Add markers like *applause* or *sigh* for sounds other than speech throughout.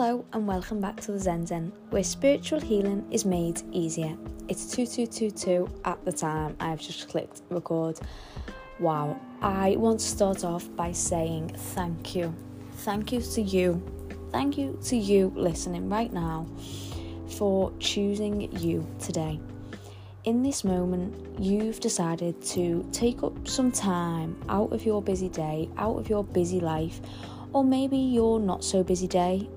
Hello and welcome back to the Zen Zen, where spiritual healing is made easier. It's 2222 at the time I have just clicked record. Wow, I want to start off by saying thank you. Thank you to you. Thank you to you listening right now for choosing you today. In this moment, you've decided to take up some time out of your busy day, out of your busy life, or maybe your not so busy day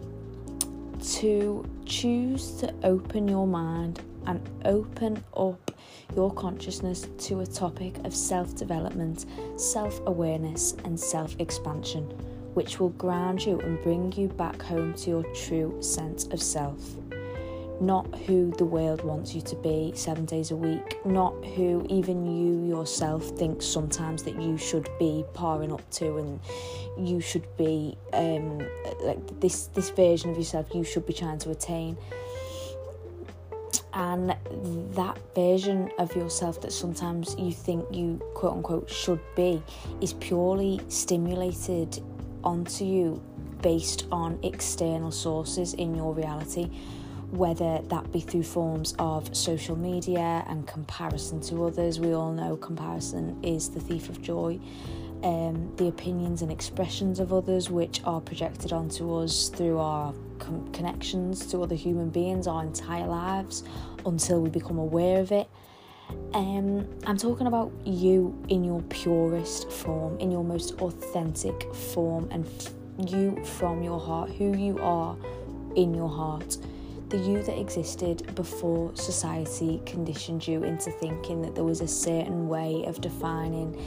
to choose to open your mind and open up your consciousness to a topic of self development, self awareness, and self expansion, which will ground you and bring you back home to your true sense of self not who the world wants you to be seven days a week, not who even you yourself think sometimes that you should be paring up to, and you should be um, like this this version of yourself you should be trying to attain. And that version of yourself that sometimes you think you quote unquote should be is purely stimulated onto you based on external sources in your reality whether that be through forms of social media and comparison to others. We all know comparison is the thief of joy. Um, the opinions and expressions of others, which are projected onto us through our com- connections to other human beings our entire lives until we become aware of it. Um, I'm talking about you in your purest form, in your most authentic form, and f- you from your heart, who you are in your heart the you that existed before society conditioned you into thinking that there was a certain way of defining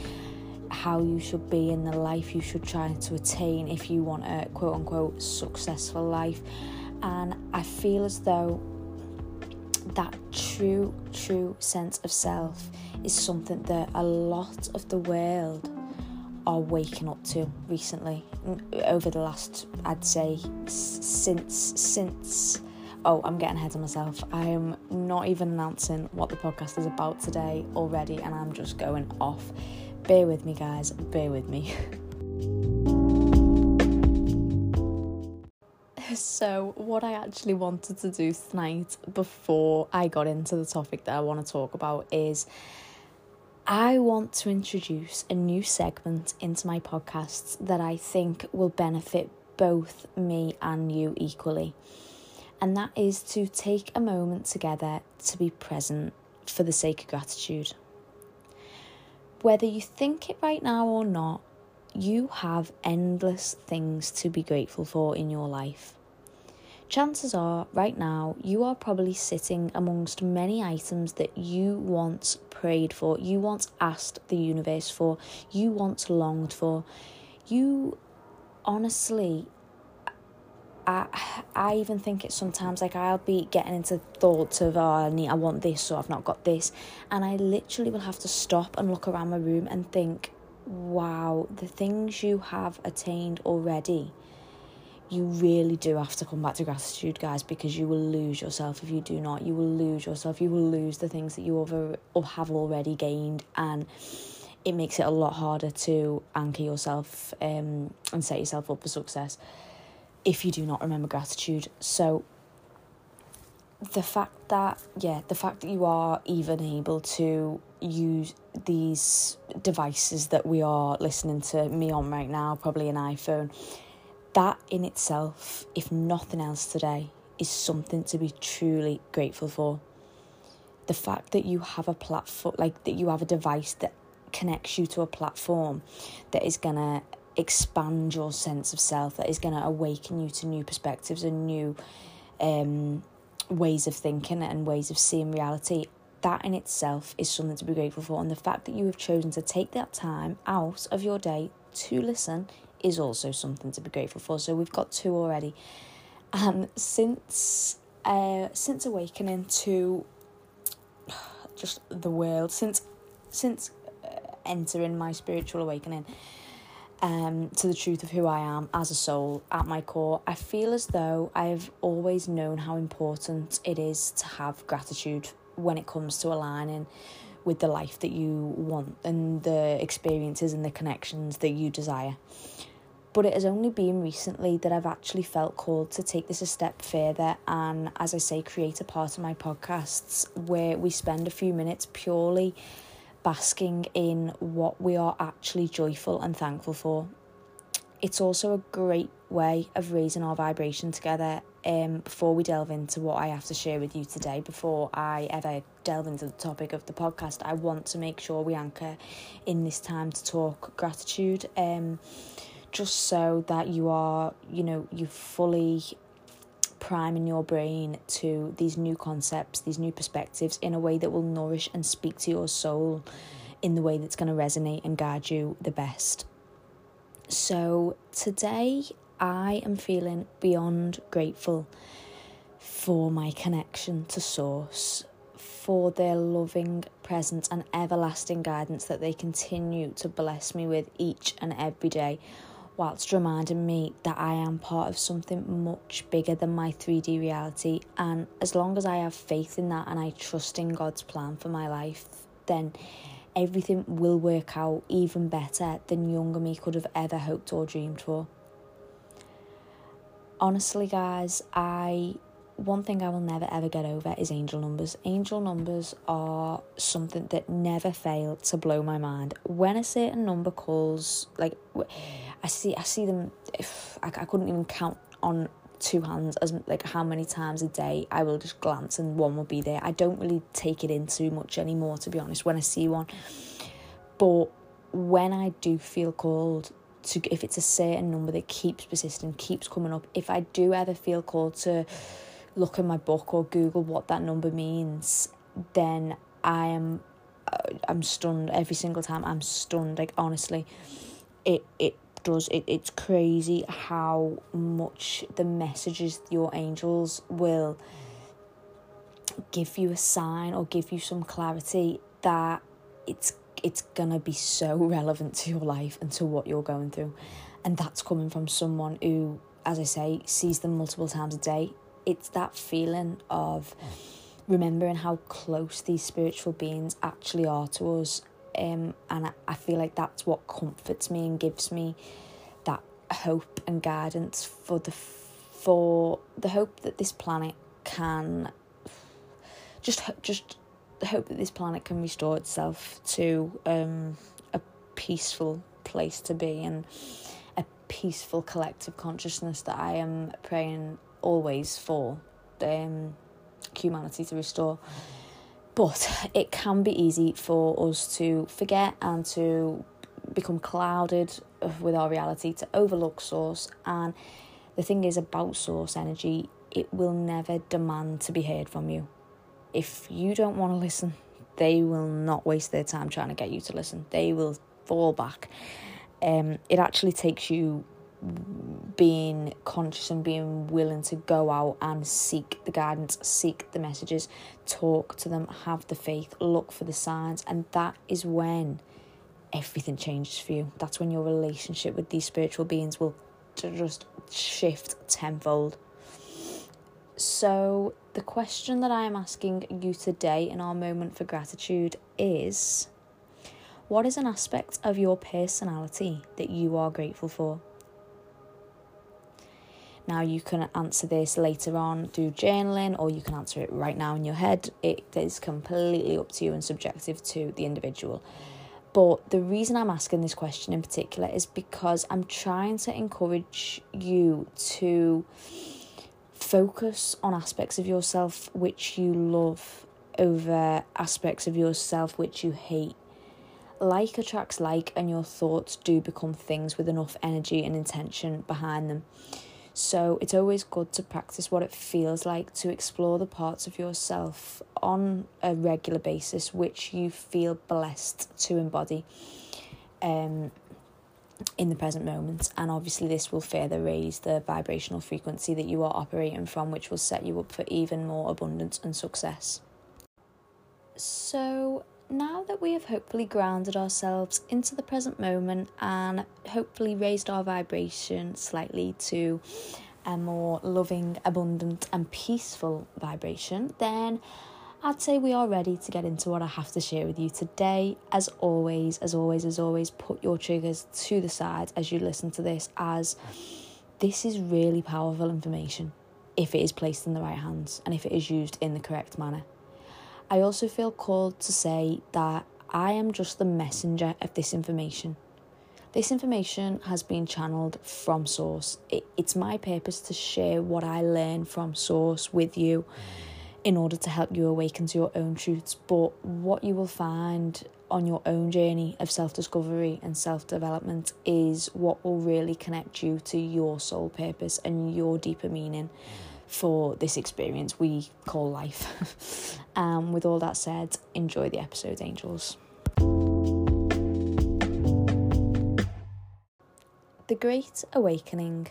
how you should be in the life you should try to attain if you want a quote unquote successful life. And I feel as though that true, true sense of self is something that a lot of the world are waking up to recently mm, over the last I'd say since since oh, I'm getting ahead of myself. I am not even announcing what the podcast is about today already, and I'm just going off. Bear with me, guys, bear with me. *laughs* so, what I actually wanted to do tonight before I got into the topic that I want to talk about is I want to introduce a new segment into my podcasts that I think will benefit both me and you equally and that is to take a moment together to be present for the sake of gratitude. Whether you think it right now or not, you have endless things to be grateful for in your life. Chances are, right now, you are probably sitting amongst many items that you once prayed for, you once asked the universe for, you once longed for. You honestly I I even think it's sometimes like I'll be getting into thoughts of oh I need I want this or I've not got this. And I literally will have to stop and look around my room and think wow the things you have attained already you really do have to come back to gratitude guys because you will lose yourself if you do not. You will lose yourself. You will lose the things that you over or have already gained and it makes it a lot harder to anchor yourself um, and set yourself up for success if you do not remember gratitude. So the fact that yeah, the fact that you are even able to use these devices that we are listening to me on right now, probably an iPhone, that in itself, if nothing else today, is something to be truly grateful for. The fact that you have a platform, like that you have a device that connects you to a platform that is gonna expand your sense of self, that is going to awaken you to new perspectives and new um, ways of thinking and ways of seeing reality. That in itself is something to be grateful for. And the fact that you have chosen to take that time out of your day to listen is also something to be grateful for. So we've got two already. And since uh, since awakening to *sighs* just the world, since since uh, entering my spiritual awakening, um, to the truth of who I am as a soul at my core, I feel as though I've always known how important it is to have gratitude when it comes to aligning with the life that you want and the experiences and the connections that you desire. but it has only been recently that I've actually felt called to take this a step further and, as I say, create a part of my podcasts where we spend a few minutes purely basking in what we are actually joyful and thankful for. It's also a great way of raising our vibration together. Um, before we delve into what I have to share with you today, before I ever delve into the topic of the podcast, I want to make sure we anchor in this time to talk gratitude. Um, just so that you are, you know, you fully priming your brain to these new concepts, these new perspectives in a way that will nourish and speak to your soul in the way that's going to resonate and guide you the best. So, today I am feeling beyond grateful for my connection to Source, for their loving presence and everlasting guidance that they continue to bless me with each and every day whilst reminding me that I am part of something much bigger than my 3D reality. And as long as I have faith in that and I trust in God's plan for my life, then everything will work out even better than younger me could have ever hoped or dreamed for. Honestly, guys, I one thing I will never ever get over is angel numbers. Angel numbers are something that never fail to blow my mind. When a certain number calls, like I see, I see them. If I, I couldn't even count on two hands as like how many times a day I will just glance and one will be there. I don't really take it in too much anymore, to be honest. When I see one, but when I do feel called to, if it's a certain number that keeps persisting, keeps coming up, if I do ever feel called to look in my book or Google what that number means, then I am uh, I'm stunned every single time. I'm stunned. Like honestly, it it does it, it's crazy how much the messages your angels will give you a sign or give you some clarity that it's it's gonna be so *laughs* relevant to your life and to what you're going through and that's coming from someone who as i say sees them multiple times a day it's that feeling of remembering how close these spiritual beings actually are to us um, and I, I feel like that's what comforts me and gives me that hope and guidance for the for the hope that this planet can just just hope that this planet can restore itself to um, a peaceful place to be and a peaceful collective consciousness that I am praying always for um, humanity to restore. But it can be easy for us to forget and to become clouded with our reality, to overlook source. And the thing is about source energy, it will never demand to be heard from you. If you don't want to listen, they will not waste their time trying to get you to listen. They will fall back. Um, it actually takes you being conscious and being willing to go out and seek the guidance, seek the messages, talk to them, have the faith, look for the signs, and that is when everything changes for you. That's when your relationship with these spiritual beings will just shift tenfold. So, the question that I am asking you today in our moment for gratitude is what is an aspect of your personality that you are grateful for? Now, you can answer this later on through journaling, or you can answer it right now in your head. It is completely up to you and subjective to the individual. But the reason I'm asking this question in particular is because I'm trying to encourage you to focus on aspects of yourself which you love over aspects of yourself which you hate. Like attracts like, and your thoughts do become things with enough energy and intention behind them. So it's always good to practice what it feels like to explore the parts of yourself on a regular basis which you feel blessed to embody um, in the present moment. And obviously, this will further raise the vibrational frequency that you are operating from, which will set you up for even more abundance and success. So, now that we have hopefully grounded ourselves into the present moment and hopefully raised our vibration slightly to a more loving, abundant, and peaceful vibration, then I'd say we are ready to get into what I have to share with you today. As always, as always, as always, put your triggers to the side as you listen to this, as this is really powerful information if it is placed in the right hands and if it is used in the correct manner. I also feel called to say that I am just the messenger of this information. This information has been channeled from Source. It, it's my purpose to share what I learn from Source with you in order to help you awaken to your own truths. But what you will find on your own journey of self discovery and self development is what will really connect you to your soul purpose and your deeper meaning for this experience we call life. *laughs* um, with all that said, enjoy the episode, angels. The Great Awakening.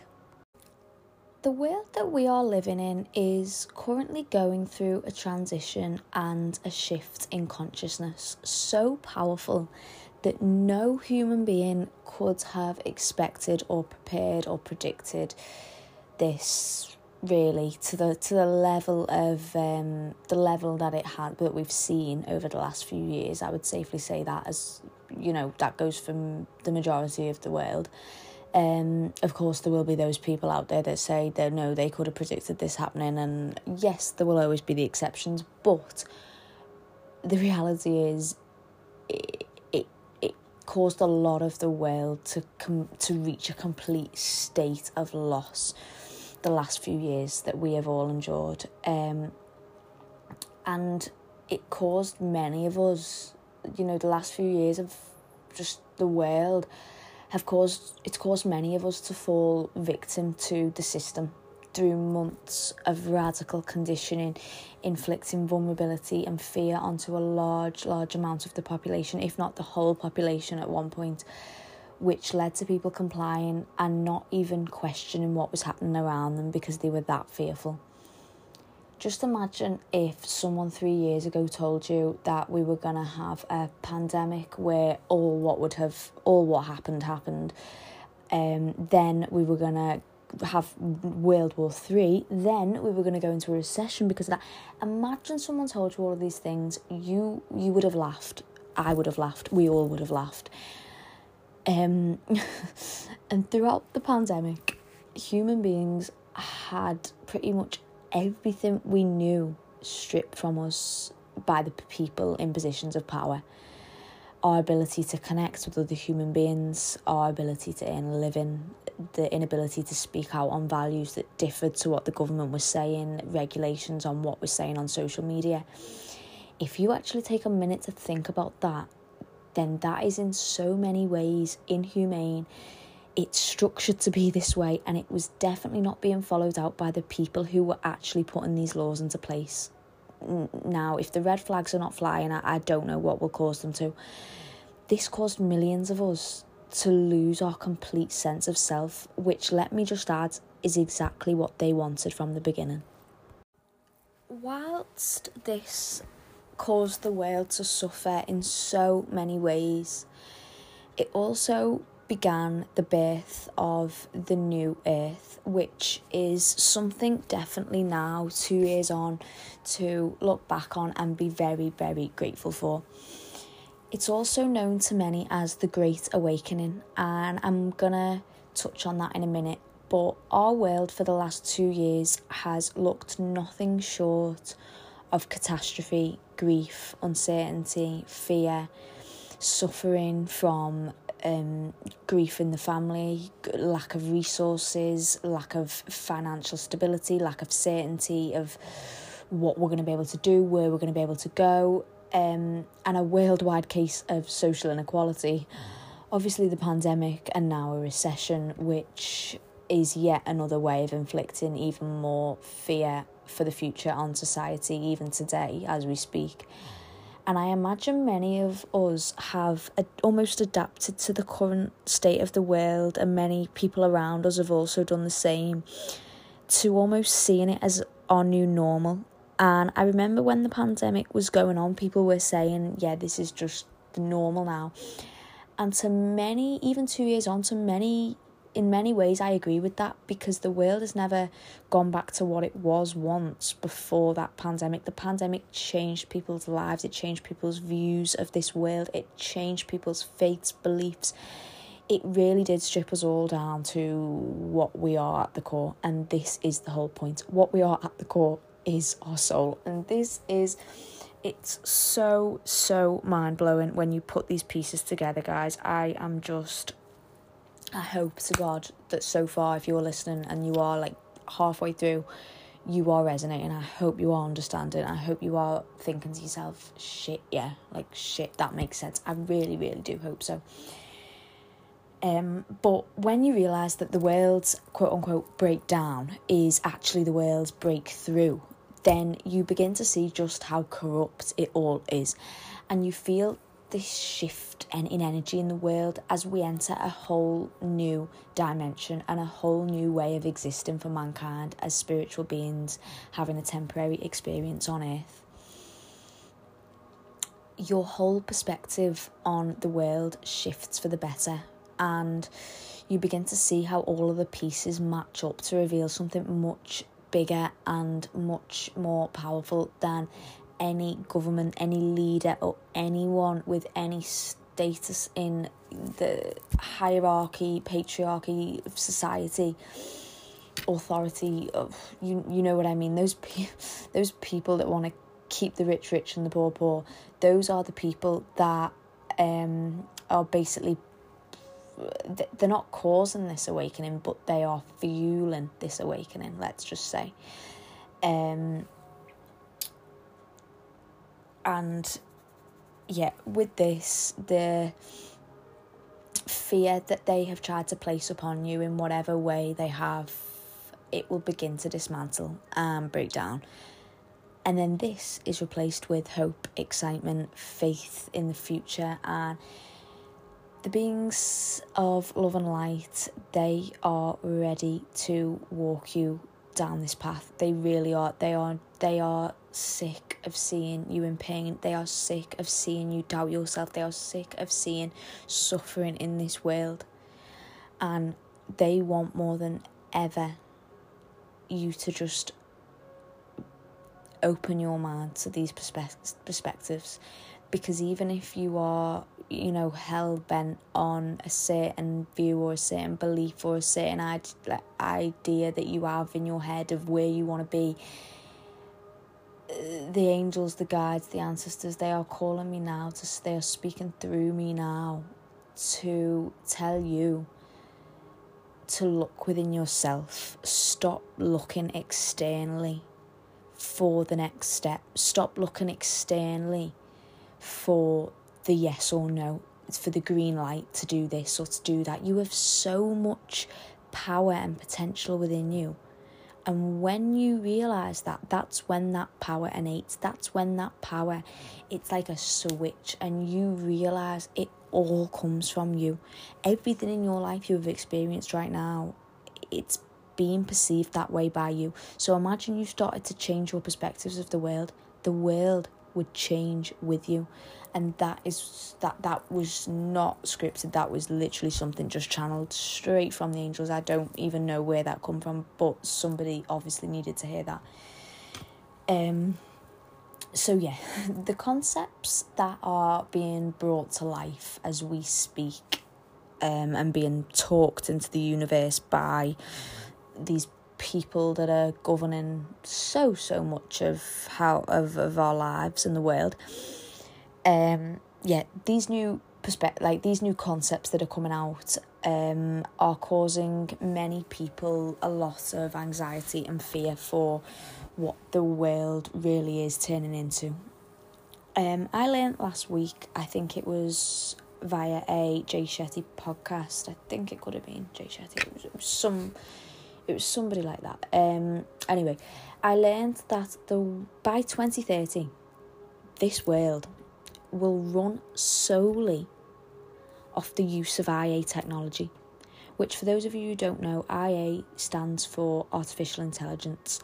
The world that we are living in is currently going through a transition and a shift in consciousness so powerful that no human being could have expected or prepared or predicted this really to the to the level of um, the level that it had that we've seen over the last few years. I would safely say that as you know that goes from the majority of the world. Um, of course, there will be those people out there that say that no, they could have predicted this happening, and yes, there will always be the exceptions. But the reality is, it, it, it caused a lot of the world to com- to reach a complete state of loss the last few years that we have all endured. Um, and it caused many of us, you know, the last few years of just the world have caused it's caused many of us to fall victim to the system through months of radical conditioning, inflicting vulnerability and fear onto a large, large amount of the population, if not the whole population at one point which led to people complying and not even questioning what was happening around them because they were that fearful. Just imagine if someone three years ago told you that we were going to have a pandemic where all what would have, all what happened happened. Um, then we were going to have World War Three. Then we were going to go into a recession because of that. Imagine someone told you all of these things. You you would have laughed. I would have laughed. We all would have laughed. Um, *laughs* and throughout the pandemic, human beings had pretty much everything we knew stripped from us by the people in positions of power. Our ability to connect with other human beings, our ability to earn a living, the inability to speak out on values that differed to what the government was saying, regulations on what was saying on social media. If you actually take a minute to think about that, then that is in so many ways inhumane. It's structured to be this way, and it was definitely not being followed out by the people who were actually putting these laws into place. Now, if the red flags are not flying, I, I don't know what will cause them to. This caused millions of us to lose our complete sense of self, which, let me just add, is exactly what they wanted from the beginning. Whilst this caused the world to suffer in so many ways. It also began the birth of the new earth, which is something definitely now, two years on, to look back on and be very, very grateful for. It's also known to many as the Great Awakening, and I'm gonna touch on that in a minute. But our world for the last two years has looked nothing short of catastrophe, grief, uncertainty, fear, suffering from um, grief in the family, lack of resources, lack of financial stability, lack of certainty of what we're going to be able to do, where we're going to be able to go, um, and a worldwide case of social inequality. Obviously, the pandemic and now a recession, which is yet another way of inflicting even more fear for the future on society, even today as we speak. And I imagine many of us have almost adapted to the current state of the world, and many people around us have also done the same to almost seeing it as our new normal. And I remember when the pandemic was going on, people were saying, Yeah, this is just the normal now. And to many, even two years on, to many in many ways, I agree with that because the world has never gone back to what it was once before that pandemic. The pandemic changed people's lives, it changed people's views of this world, it changed people's faiths, beliefs. It really did strip us all down to what we are at the core, and this is the whole point. What we are at the core is our soul, and this is it's so so mind blowing when you put these pieces together, guys. I am just I hope to God that so far, if you're listening and you are like halfway through, you are resonating. I hope you are understanding. I hope you are thinking to yourself, shit, yeah, like shit, that makes sense. I really, really do hope so. Um, but when you realise that the world's quote unquote breakdown is actually the world's breakthrough, then you begin to see just how corrupt it all is. And you feel this shift and in energy in the world as we enter a whole new dimension and a whole new way of existing for mankind as spiritual beings having a temporary experience on earth. Your whole perspective on the world shifts for the better, and you begin to see how all of the pieces match up to reveal something much bigger and much more powerful than any government, any leader, or anyone with any status in the hierarchy, patriarchy of society, authority of you you know what I mean. Those pe- *laughs* those people that want to keep the rich rich and the poor poor. Those are the people that um are basically they're not causing this awakening, but they are fueling this awakening. Let's just say. Um, and yeah, with this, the fear that they have tried to place upon you in whatever way they have, it will begin to dismantle and break down. And then this is replaced with hope, excitement, faith in the future, and the beings of love and light, they are ready to walk you down this path. They really are. They are they are sick of seeing you in pain. They are sick of seeing you doubt yourself. They are sick of seeing suffering in this world. And they want more than ever you to just open your mind to these perspe- perspectives because even if you are you know hell bent on a certain view or a certain belief or a certain idea that you have in your head of where you want to be the angels, the guides, the ancestors, they are calling me now to they are speaking through me now to tell you to look within yourself. Stop looking externally for the next step. Stop looking externally for the yes or no. It's for the green light to do this or to do that. You have so much power and potential within you and when you realize that, that's when that power innates. That's when that power, it's like a switch, and you realize it all comes from you. Everything in your life you have experienced right now, it's being perceived that way by you. So imagine you started to change your perspectives of the world. The world would change with you and that is that that was not scripted. That was literally something just channeled straight from the angels. I don't even know where that come from but somebody obviously needed to hear that. Um so yeah *laughs* the concepts that are being brought to life as we speak um and being talked into the universe by these people that are governing so so much of how of, of our lives in the world um, yeah, these new perspective, like these new concepts that are coming out, um, are causing many people a lot of anxiety and fear for what the world really is turning into. Um, I learned last week. I think it was via a Jay Shetty podcast. I think it could have been Jay Shetty. It was, it was some. It was somebody like that. Um. Anyway, I learned that the by twenty thirty, this world will run solely off the use of IA technology, which, for those of you who don't know, IA stands for artificial intelligence.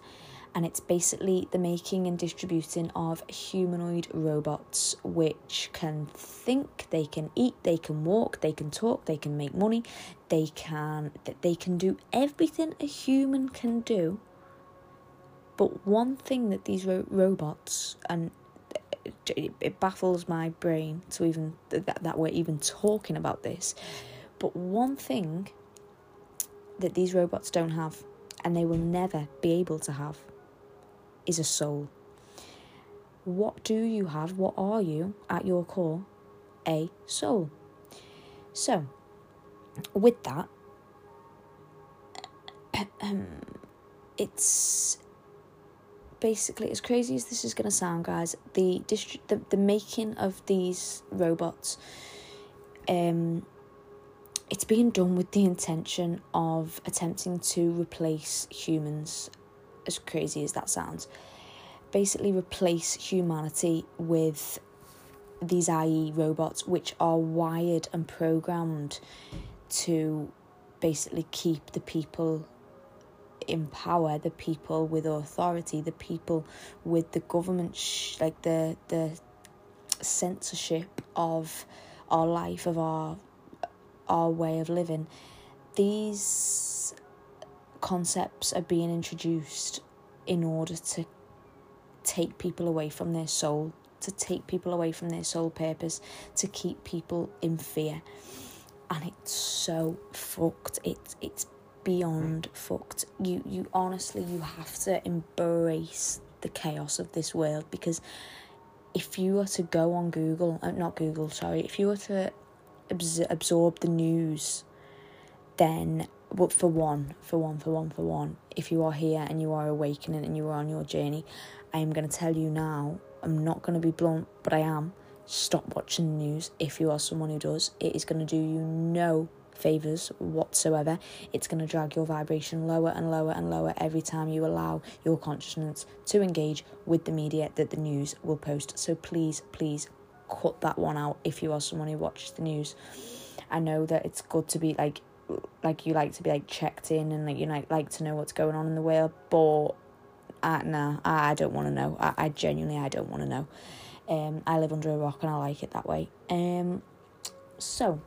and it's basically the making and distributing of humanoid robots which can think, they can eat, they can walk, they can talk, they can make money, they can they can do everything a human can do. But one thing that these ro- robots and it, it baffles my brain to even that, that we're even talking about this. But one thing that these robots don't have and they will never be able to have is a soul. What do you have? What are you at your core? A soul. So, with that, *clears throat* it's basically as crazy as this is going to sound, guys. The distri- the the making of these robots, um, it's being done with the intention of attempting to replace humans, as crazy as that sounds. Basically, replace humanity with these IE robots, which are wired and programmed to basically keep the people in power, the people with authority, the people with the government, sh- like the the censorship of our life, of our our way of living, these concepts are being introduced in order to take people away from their soul, to take people away from their soul purpose, to keep people in fear. And it's so fucked. It's it's beyond fucked. You you honestly you have to embrace the chaos of this world because if you were to go on Google, uh, not Google, sorry, if you were to abs- absorb the news, then but for one, for one, for one, for one, if you are here and you are awakening and you are on your journey, I am going to tell you now. I'm not going to be blunt, but I am. Stop watching the news if you are someone who does. It is going to do you no favours whatsoever. It's going to drag your vibration lower and lower and lower every time you allow your consciousness to engage with the media that the news will post. So please, please, cut that one out if you are someone who watches the news. I know that it's good to be like like you like to be like checked in and like you like like to know what's going on in the world, but uh, nah, I, I don't want to know. I, I genuinely I don't want to know. Um, I live under a rock and I like it that way. Um, so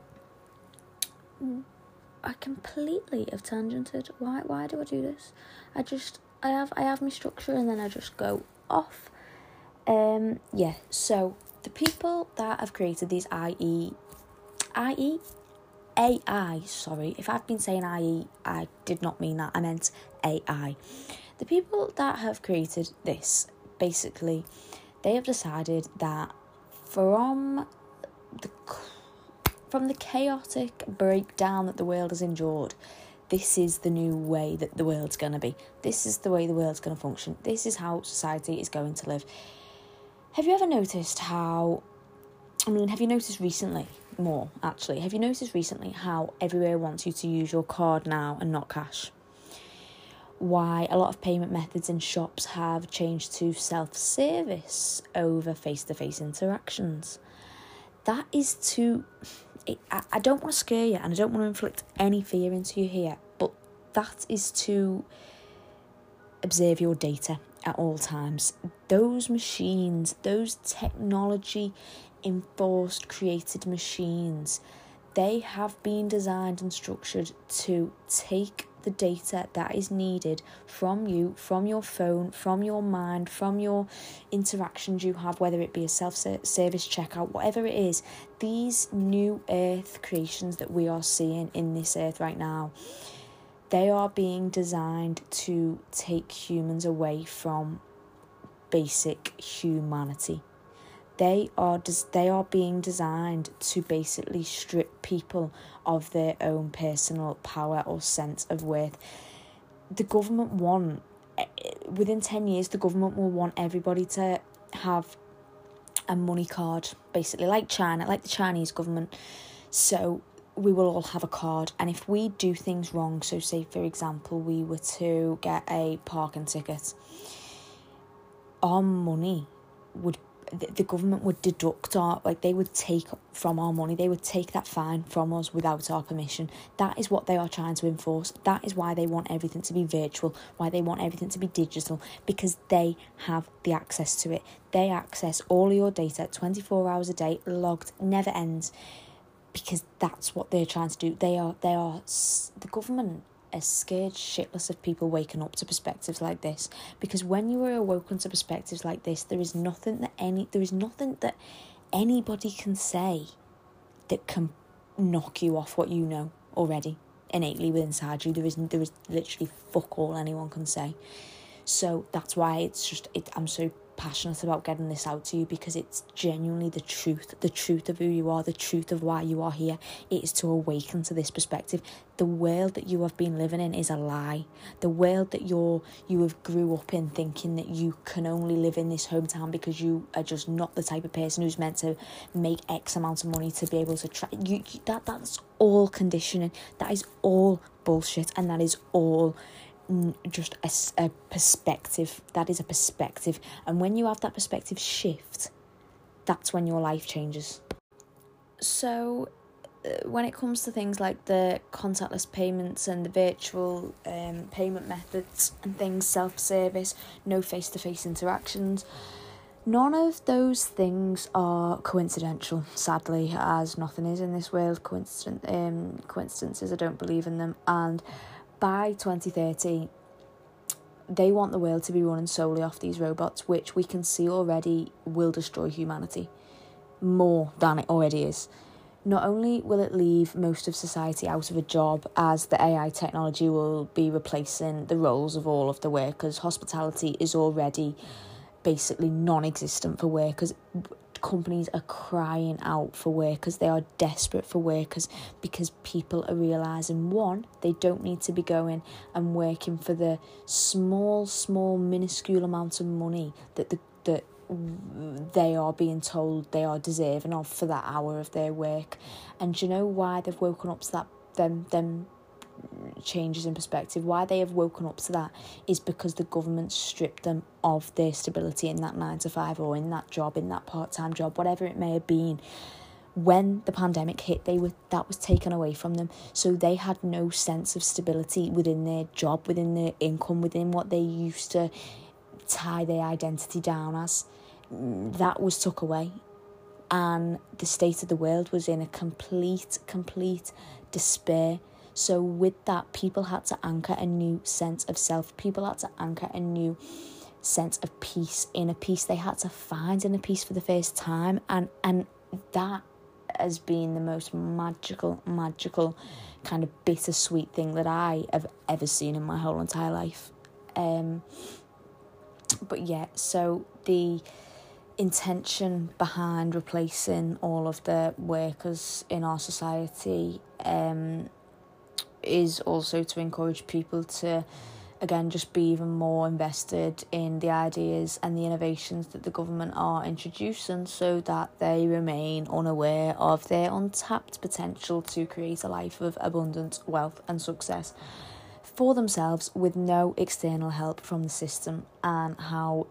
I completely have tangented. Why why do I do this? I just I have I have my structure and then I just go off. Um yeah, so the people that have created these IE, IE, AI, sorry, if I've been saying IE, I did not mean that, I meant AI. The people that have created this, basically, they have decided that from the from the chaotic breakdown that the world has endured, this is the new way that the world's going to be. This is the way the world's going to function. This is how society is going to live. Have you ever noticed how? I mean, have you noticed recently more actually? Have you noticed recently how everywhere wants you to use your card now and not cash? Why a lot of payment methods in shops have changed to self service over face to face interactions. That is to. It, I, I don't want to scare you and I don't want to inflict any fear into you here, but that is to observe your data at all times. Those machines, those technology enforced created machines, they have been designed and structured to take the data that is needed from you, from your phone, from your mind, from your interactions you have, whether it be a self service checkout, whatever it is. These new earth creations that we are seeing in this earth right now they are being designed to take humans away from basic humanity. They are des- they are being designed to basically strip people of their own personal power or sense of worth. The government want eh, within 10 years the government will want everybody to have a money card basically like China like the Chinese government so we will all have a card and if we do things wrong so say for example we were to get a parking ticket our money would the, government would deduct our like they would take from our money they would take that fine from us without our permission. That is what they are trying to enforce. That is why they want everything to be virtual why they want everything to be digital because they have the access to it. They access all your data 24 hours a day logged never ends because that's what they're trying to do. They are they are the government are scared shitless of people waking up to perspectives like this. Because when you are awoken to perspectives like this there is nothing that any there is nothing that anybody can say that can knock you off what you know already innately within inside you. There is there is literally fuck all anyone can say. So that's why it's just it I'm so passionate about getting this out to you because it's genuinely the truth, the truth of who you are, the truth of why you are here. It is to awaken to this perspective. The world that you have been living in is a lie. The world that you're you have grew up in thinking that you can only live in this hometown because you are just not the type of person who's meant to make X amount of money to be able to try you, you that that's all conditioning. That is all bullshit and that is all just a, a perspective. That is a perspective. And when you have that perspective shift, that's when your life changes. So, uh, when it comes to things like the contactless payments and the virtual um, payment methods and things, self service, no face to face interactions, none of those things are coincidental, sadly, as nothing is in this world. Coincident, um, coincidences, I don't believe in them. And by 2030, they want the world to be running solely off these robots, which we can see already will destroy humanity more than it already is. Not only will it leave most of society out of a job, as the AI technology will be replacing the roles of all of the workers, hospitality is already basically non existent for workers companies are crying out for workers. They are desperate for workers because people are realizing one, they don't need to be going and working for the small, small, minuscule amount of money that the that they are being told they are deserving of for that hour of their work. And do you know why they've woken up to that them them changes in perspective, why they have woken up to that is because the government stripped them of their stability in that nine to five or in that job, in that part time job, whatever it may have been. When the pandemic hit, they were that was taken away from them. So they had no sense of stability within their job, within their income, within what they used to tie their identity down as. That was took away. And the state of the world was in a complete, complete despair so, with that, people had to anchor a new sense of self. People had to anchor a new sense of peace in a peace they had to find in a peace for the first time. And, and that has been the most magical, magical, kind of bittersweet thing that I have ever seen in my whole entire life. Um, but yeah, so the intention behind replacing all of the workers in our society um, is also to encourage people to again just be even more invested in the ideas and the innovations that the government are introducing so that they remain unaware of their untapped potential to create a life of abundance, wealth and success for themselves with no external help from the system and how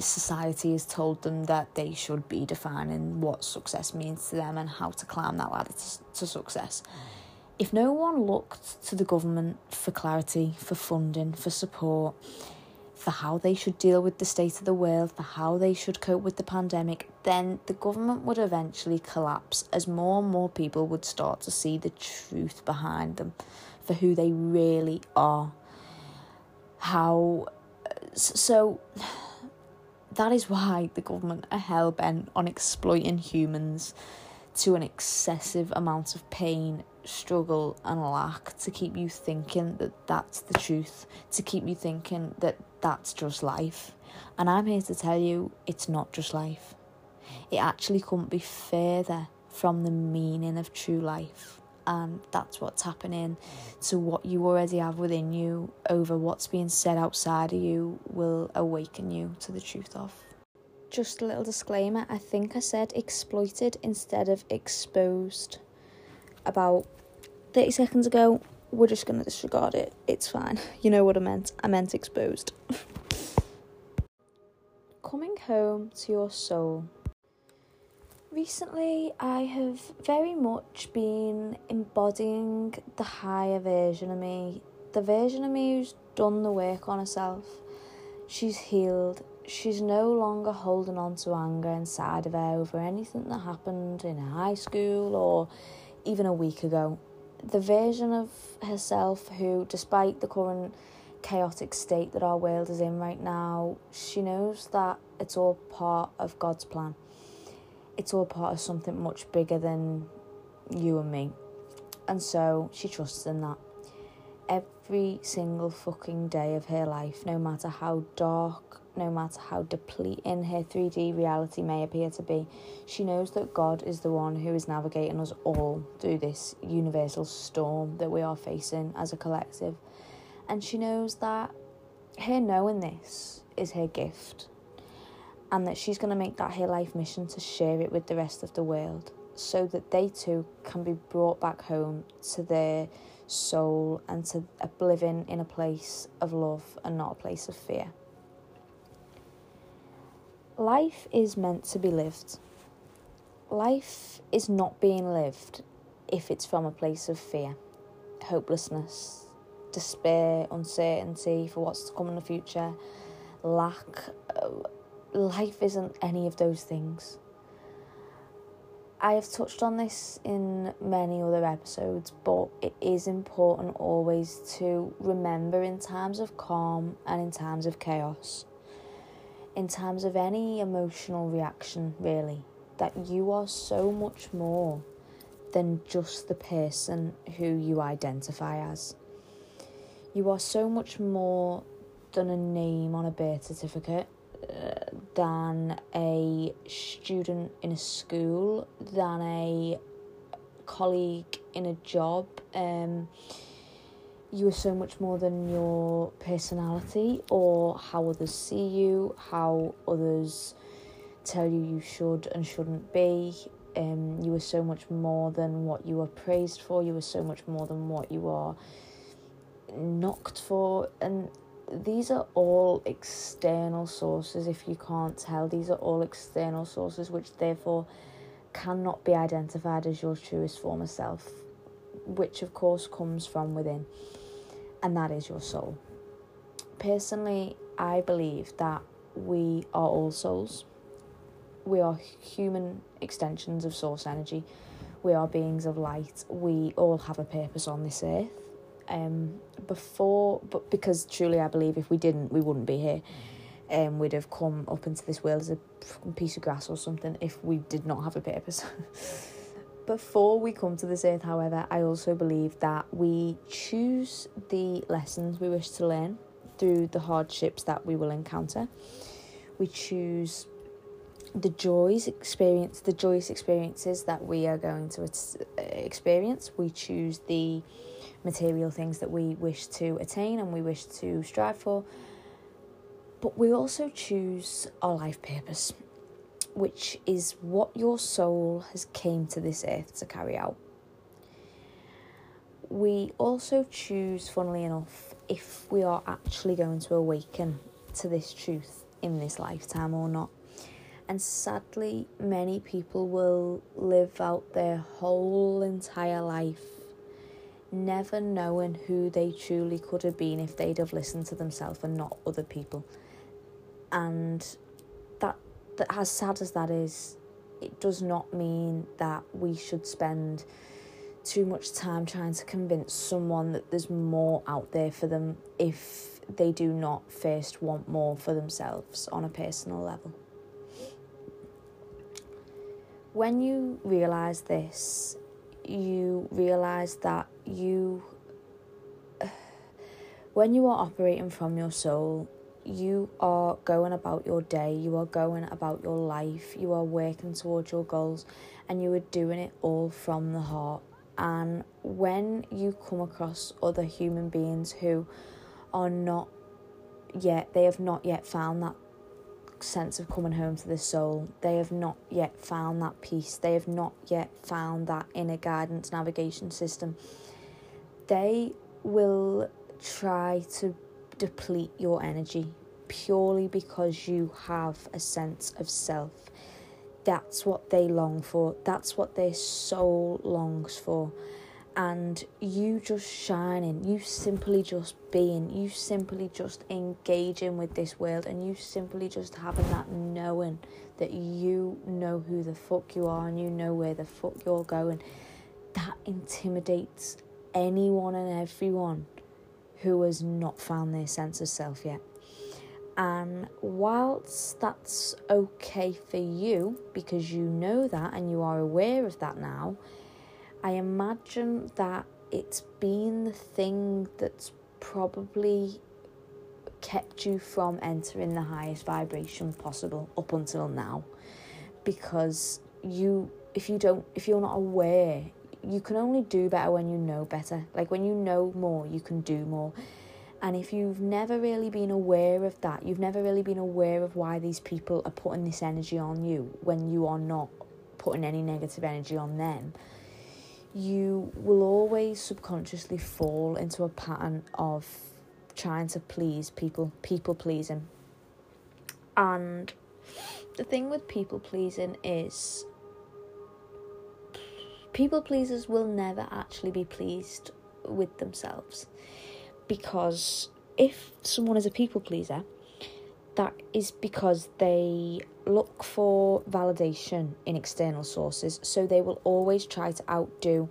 society has told them that they should be defining what success means to them and how to climb that ladder to, to success. If no one looked to the government for clarity, for funding, for support, for how they should deal with the state of the world, for how they should cope with the pandemic, then the government would eventually collapse as more and more people would start to see the truth behind them for who they really are. How. So. That is why the government are hell bent on exploiting humans to an excessive amount of pain struggle and lack to keep you thinking that that's the truth, to keep you thinking that that's just life. And I'm here to tell you it's not just life. It actually couldn't be further from the meaning of true life. And that's what's happening to what you already have within you over what's being said outside of you will awaken you to the truth of. Just a little disclaimer I think I said exploited instead of exposed about 30 seconds ago. We're just going to disregard it. It's fine. *laughs* You know what I meant. I meant exposed. *laughs* Coming home to your soul. Recently, I have very much been embodying the higher version of me, the version of me who's done the work on herself. She's healed. She's no longer holding on to anger inside of her over anything that happened in high school or even a week ago. The version of herself who, despite the current chaotic state that our world is in right now, she knows that it's all part of God's plan. It's all part of something much bigger than you and me. And so she trusts in that. Every single fucking day of her life, no matter how dark, no matter how depleting her 3D reality may appear to be, she knows that God is the one who is navigating us all through this universal storm that we are facing as a collective. And she knows that her knowing this is her gift and that she's going to make that her life mission to share it with the rest of the world so that they too can be brought back home to their soul and to living in a place of love and not a place of fear. Life is meant to be lived. Life is not being lived if it's from a place of fear, hopelessness, despair, uncertainty for what's to come in the future, lack. Uh, life isn't any of those things. I have touched on this in many other episodes, but it is important always to remember in times of calm and in times of chaos, in terms of any emotional reaction, really, that you are so much more than just the person who you identify as. You are so much more than a name on a birth certificate, uh, than a student in a school, than a colleague in a job. Um, you are so much more than your personality or how others see you, how others tell you you should and shouldn't be. Um, you are so much more than what you are praised for. You are so much more than what you are knocked for and these are all external sources if you can't tell these are all external sources which therefore cannot be identified as your truest form of self which of course comes from within and that is your soul. Personally i believe that we are all souls. We are human extensions of source energy. We are beings of light. We all have a purpose on this earth. Um, before, but because truly I believe if we didn't, we wouldn't be here. Um, we'd have come up into this world as a piece of grass or something if we did not have a purpose. *laughs* Before we come to this earth, however, I also believe that we choose the lessons we wish to learn through the hardships that we will encounter. We choose the joys experience the joyous experiences that we are going to uh, experience we choose the material things that we wish to attain and we wish to strive for. But we also choose our life purpose, which is what your soul has came to this earth to carry out. We also choose, funnily enough, if we are actually going to awaken to this truth in this lifetime or not. And sadly, many people will live out their whole entire life never knowing who they truly could have been if they'd have listened to themselves and not other people. And that, as sad as that is, it does not mean that we should spend too much time trying to convince someone that there's more out there for them if they do not first want more for themselves on a personal level. When you realize this, you realize that you *sighs* when you are operating from your soul you are going about your day you are going about your life you are working towards your goals and you are doing it all from the heart and when you come across other human beings who are not yet they have not yet found that sense of coming home to the soul. They have not yet found that peace. They have not yet found that inner guidance navigation system. They will try to deplete your energy purely because you have a sense of self. That's what they long for, that's what their soul longs for. And you just shining, you simply just being, you simply just engaging with this world, and you simply just having that knowing that you know who the fuck you are and you know where the fuck you're going. That intimidates anyone and everyone who has not found their sense of self yet. And whilst that's okay for you because you know that and you are aware of that now, I imagine that it's been the thing that's probably kept you from entering the highest vibration possible up until now because you if you don't if you're not aware you can only do better when you know better like when you know more you can do more and if you've never really been aware of that, you've never really been aware of why these people are putting this energy on you when you are not putting any negative energy on them, you will always subconsciously fall into a pattern of trying to please people, people pleasing. And the thing with people pleasing is people pleasers will never actually be pleased with themselves because if someone is a people pleaser, that is because they look for validation in external sources, so they will always try to outdo,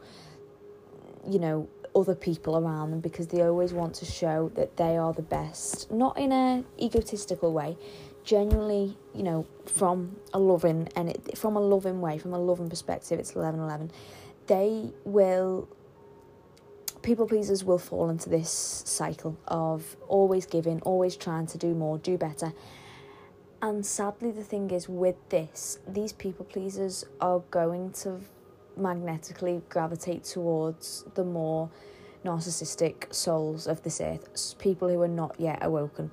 you know, other people around them because they always want to show that they are the best, not in a egotistical way, genuinely, you know, from a loving and it, from a loving way, from a loving perspective, it's eleven eleven. They will people pleasers will fall into this cycle of always giving, always trying to do more, do better. And sadly, the thing is, with this, these people pleasers are going to magnetically gravitate towards the more narcissistic souls of this earth, people who are not yet awoken.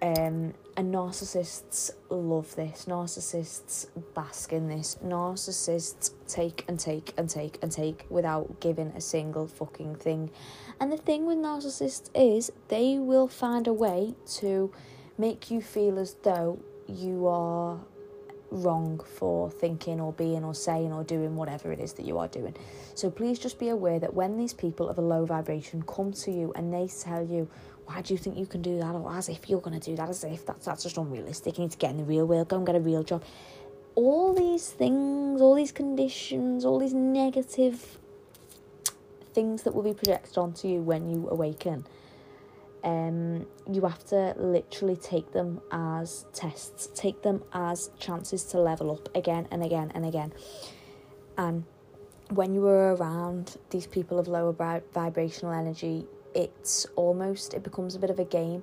Um, and narcissists love this. Narcissists bask in this. Narcissists take and take and take and take without giving a single fucking thing. And the thing with narcissists is they will find a way to make you feel as though you are wrong for thinking or being or saying or doing whatever it is that you are doing. So please just be aware that when these people of a low vibration come to you and they tell you, why do you think you can do that? Or as if you're going to do that, as if that's, that's just unrealistic. You need to get in the real world, go and get a real job. All these things, all these conditions, all these negative things that will be projected onto you when you awaken. Um, you have to literally take them as tests, take them as chances to level up again and again and again. And when you are around these people of lower vibrational energy, it's almost it becomes a bit of a game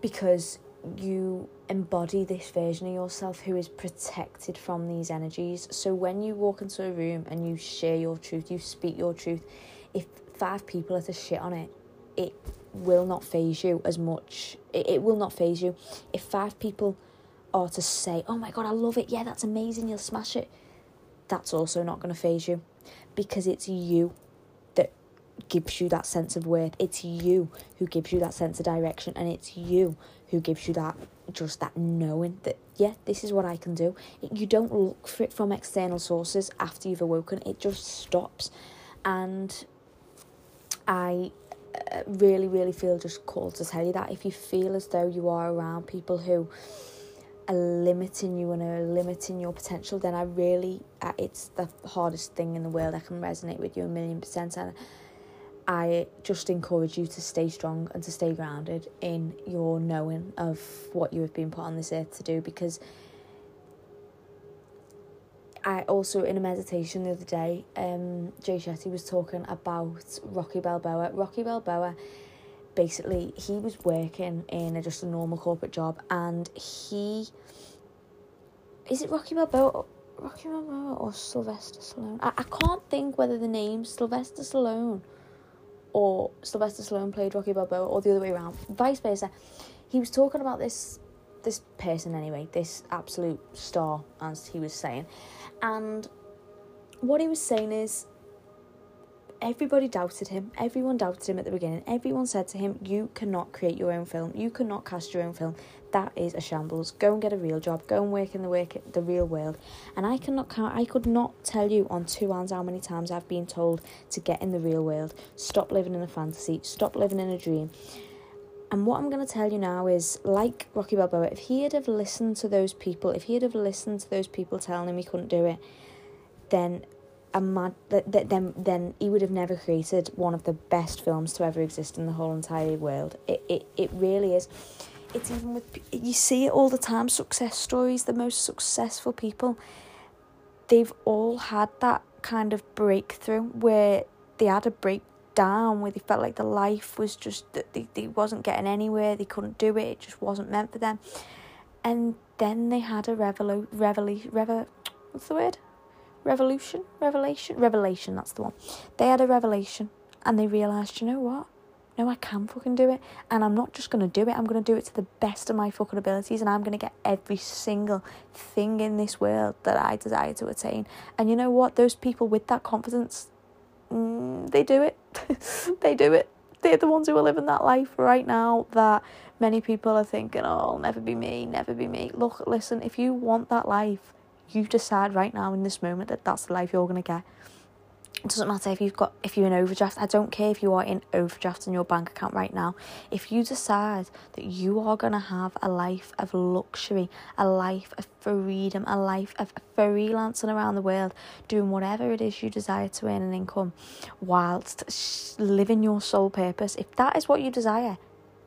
because you embody this version of yourself who is protected from these energies. So when you walk into a room and you share your truth, you speak your truth, if five people are to shit on it, it will not faze you as much. It, it will not faze you. If five people are to say, oh my god, I love it, yeah, that's amazing, you'll smash it, that's also not going to faze you because it's you gives you that sense of worth. It's you who gives you that sense of direction, and it's you who gives you that just that knowing that yeah, this is what I can do. You don't look for it from external sources after you've awoken. It just stops, and I uh, really, really feel just called to tell you that if you feel as though you are around people who are limiting you and are limiting your potential, then I really, uh, it's the hardest thing in the world. I can resonate with you a million percent, and I just encourage you to stay strong and to stay grounded in your knowing of what you have been put on this earth to do because I also in a meditation the other day, um, Jay Shetty was talking about Rocky Balboa. Rocky Balboa basically he was working in a, just a normal corporate job and he is it Rocky Balboa Rocky Balboa or Sylvester Stallone? I, I can't think whether the name Sylvester Stallone or Sylvester Stallone played Rocky Balboa, or the other way around, vice versa. He was talking about this this person anyway, this absolute star, as he was saying, and what he was saying is everybody doubted him. Everyone doubted him at the beginning. Everyone said to him, You cannot create your own film. You cannot cast your own film. That is a shambles. Go and get a real job. Go and work in the work the real world. And I cannot count I could not tell you on two hands how many times I've been told to get in the real world. Stop living in a fantasy. Stop living in a dream. And what I'm going to tell you now is, like Rocky Balboa, if he had have listened to those people, if he had have listened to those people telling him he couldn't do it, then a mad, then then he would have never created one of the best films to ever exist in the whole entire world. It it, it really is. It's even with you see it all the time. Success stories, the most successful people, they've all had that kind of breakthrough where they had a break down where they felt like the life was just that they, they wasn't getting anywhere they couldn't do it it just wasn't meant for them and then they had a revelo reveli revel what's the word revolution revelation revelation that's the one they had a revelation and they realized you know what no I can fucking do it and I'm not just to do it I'm to do it to the best of my fucking abilities and I'm to get every single thing in this world that I desire to attain and you know what those people with that confidence mm, they do it. *laughs* they do it. They're the ones who are living that life right now that many people are thinking, oh, I'll never be me, never be me. Look, listen, if you want that life, you decide right now in this moment that that's the life you're going to get. It doesn't matter if you've got if you're in overdraft. I don't care if you are in overdraft in your bank account right now. If you decide that you are gonna have a life of luxury, a life of freedom, a life of freelancing around the world, doing whatever it is you desire to earn an income, whilst living your sole purpose, if that is what you desire,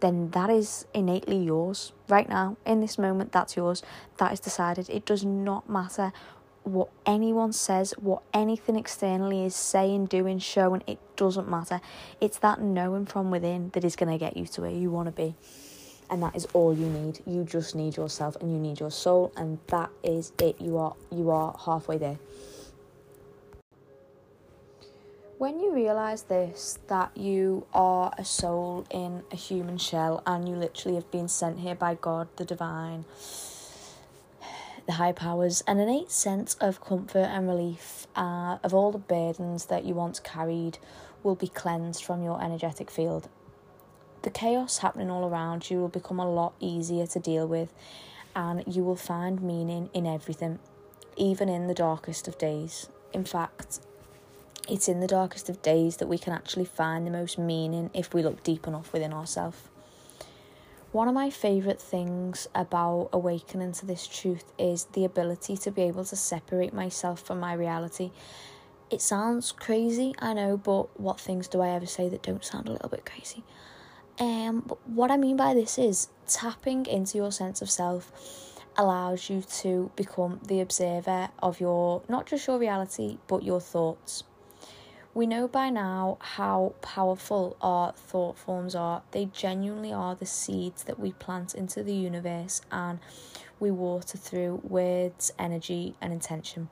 then that is innately yours right now in this moment that's yours that is decided it does not matter what anyone says, what anything externally is saying, doing, showing, it doesn't matter. It's that knowing from within that is going to get you to where you want to be. And that is all you need. You just need yourself and you need your soul and that is it. You are you are halfway there. When you realize this that you are a soul in a human shell and you literally have been sent here by God the divine the high powers, an innate sense of comfort and relief uh, of all the burdens that you once carried will be cleansed from your energetic field. The chaos happening all around you will become a lot easier to deal with, and you will find meaning in everything, even in the darkest of days. In fact, it's in the darkest of days that we can actually find the most meaning if we look deep enough within ourselves. One of my favourite things about awakening to this truth is the ability to be able to separate myself from my reality. It sounds crazy, I know, but what things do I ever say that don't sound a little bit crazy? Um, but what I mean by this is tapping into your sense of self allows you to become the observer of your not just your reality but your thoughts. We know by now how powerful our thought forms are. They genuinely are the seeds that we plant into the universe and we water through words, energy, and intention.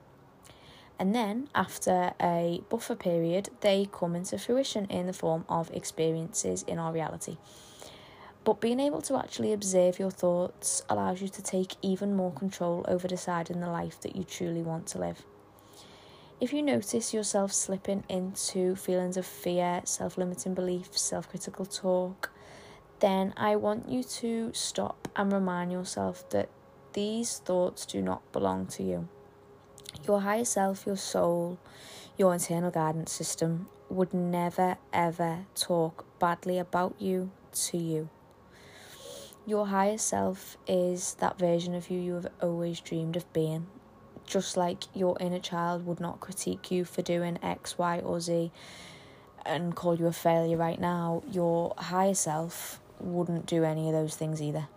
And then, after a buffer period, they come into fruition in the form of experiences in our reality. But being able to actually observe your thoughts allows you to take even more control over deciding the life that you truly want to live. If you notice yourself slipping into feelings of fear, self limiting beliefs, self critical talk, then I want you to stop and remind yourself that these thoughts do not belong to you. Your higher self, your soul, your internal guidance system would never ever talk badly about you to you. Your higher self is that version of you you have always dreamed of being, just like your inner child would not critique you for doing X, Y, or Z and call you a failure right now, your higher self wouldn't do any of those things either.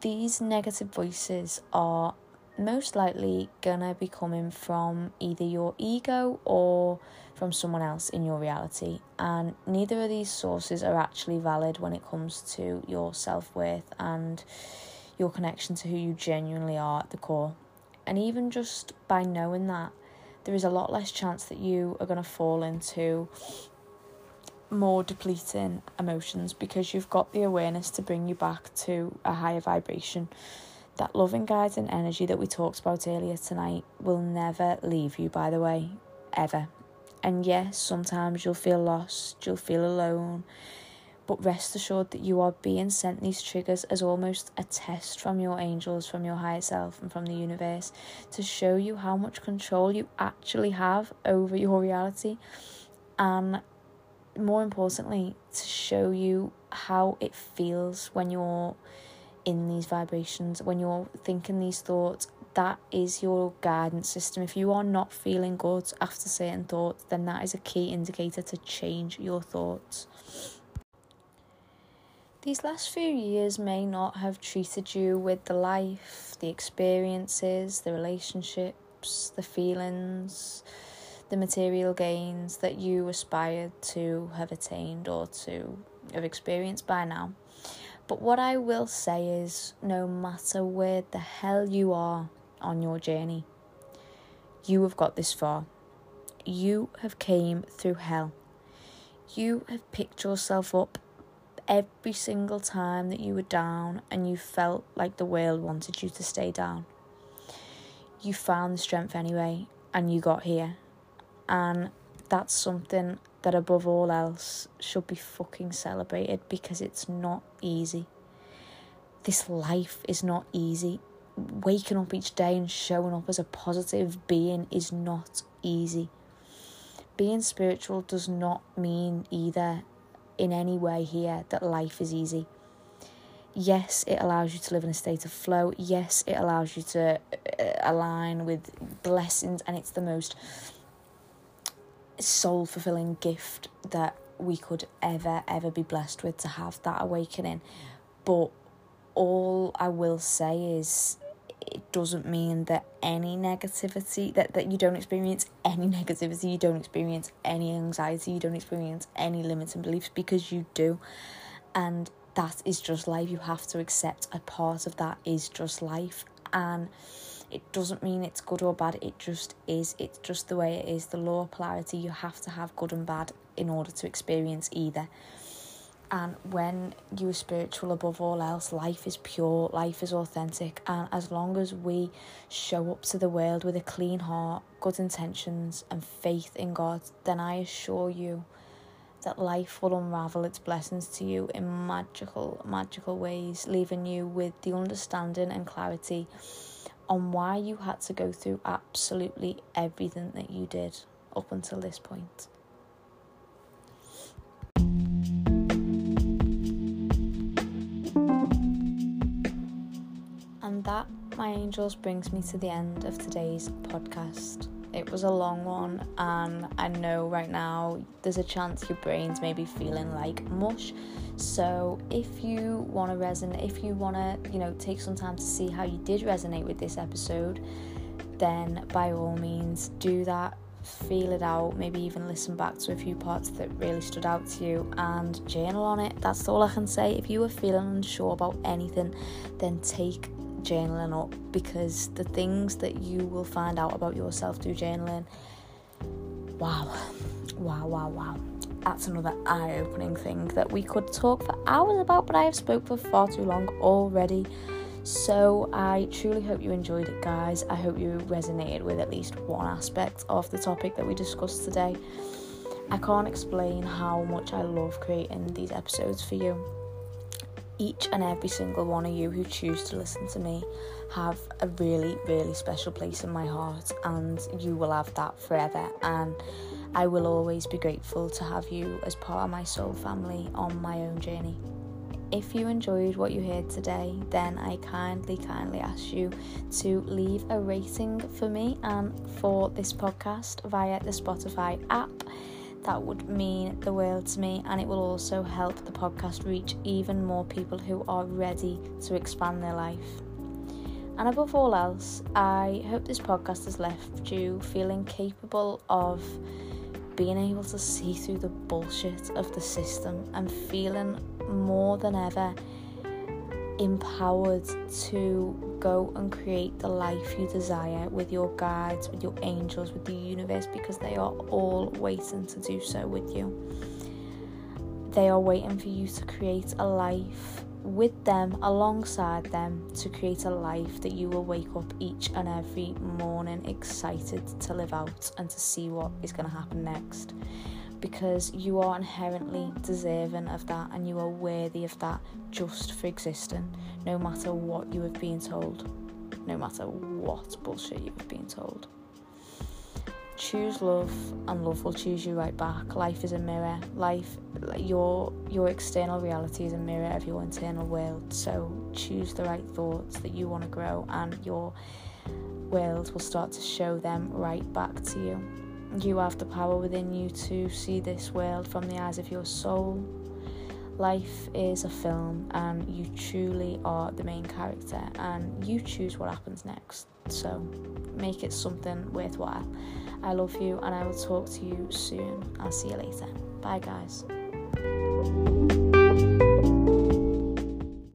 These negative voices are most likely gonna be coming from either your ego or from someone else in your reality, and neither of these sources are actually valid when it comes to your self worth and your connection to who you genuinely are at the core. And even just by knowing that, there is a lot less chance that you are going to fall into more depleting emotions because you've got the awareness to bring you back to a higher vibration. That loving guiding energy that we talked about earlier tonight will never leave you, by the way, ever. And yes, sometimes you'll feel lost, you'll feel alone, but rest assured that you are being sent these triggers as almost a test from your angels, from your higher self, and from the universe to show you how much control you actually have over your reality. And more importantly, to show you how it feels when you're in these vibrations, when you're thinking these thoughts. That is your guidance system. If you are not feeling good after certain thoughts, then that is a key indicator to change your thoughts. These last few years may not have treated you with the life, the experiences, the relationships, the feelings, the material gains that you aspired to have attained or to have experienced by now. But what I will say is no matter where the hell you are on your journey, you have got this far. You have came through hell. You have picked yourself up every single time that you were down and you felt like the world wanted you to stay down. You found the strength anyway and you got here. And that's something that above all else should be fucking celebrated because it's not easy. This life is not easy. Waking up each day and showing up as a positive being is not easy. Being spiritual does not mean either in any way here that life is easy. Yes, it allows you to live in a state of flow. Yes, it allows you to uh, align with blessings, and it's the most soul fulfilling gift that we could ever, ever be blessed with to have that awakening. But all I will say is it doesn't mean that any negativity that, that you don't experience any *laughs* negativity you don't experience any anxiety you don't experience any limits and beliefs because you do. And that is just life. You have to accept a part of that is just life. And it doesn't mean it's good or bad. It just is. It's just the way it is. The law of polarity. You have to have good and bad in order to experience either and when you are spiritual above all else, life is pure, life is authentic. And as long as we show up to the world with a clean heart, good intentions, and faith in God, then I assure you that life will unravel its blessings to you in magical, magical ways, leaving you with the understanding and clarity on why you had to go through absolutely everything that you did up until this point. That, my angels, brings me to the end of today's podcast. It was a long one, and I know right now there's a chance your brain's maybe feeling like mush. So, if you want to resonate, if you want to, you know, take some time to see how you did resonate with this episode, then by all means do that. Feel it out, maybe even listen back to a few parts that really stood out to you and journal on it. That's all I can say. If you are feeling unsure about anything, then take journaling up because the things that you will find out about yourself through journaling wow wow wow wow. That's another eye-opening thing that we could talk for hours about but i have spoke for far too long already. So i truly hope you enjoyed it guys. I hope you resonated with at least one aspect of the topic that we discussed today. I can't explain how much i love creating these episodes for you each and every single one of you who choose to listen to me have a really, really special place in my heart, and you will have that forever. And I will always be grateful to have you as part of my soul family on my own journey. If you enjoyed what you heard today, then I kindly, kindly ask you to leave a rating for me and for this podcast via the Spotify app that would mean the world to me, and it will also help the podcast reach even more people who are ready to expand their life. And above all else, I hope this podcast has left you feeling capable of being able to see through the bullshit of the system and feeling more than ever empowered to go and create the life you desire with your guides, with your angels, with the universe, because they are all waiting to do so with you. They are waiting for you to create a life with them, alongside them, to create a life that you will wake up each and every morning excited to live out and to see what is going to happen next. Because you are inherently deserving of that and you are worthy of that just for existing, no matter what you have been told, no matter what bullshit you have been told. Choose love, and love will choose you right back. Life is a mirror. Life, your your external reality is a mirror of your internal world. So choose the right thoughts that you want to grow, and your world will start to show them right back to you. You have the power within you to see this world from the eyes of your soul. Life is a film, and you truly are the main character, and you choose what happens next. So, make it something worthwhile. I love you, and I will talk to you soon. I'll see you later. Bye, guys.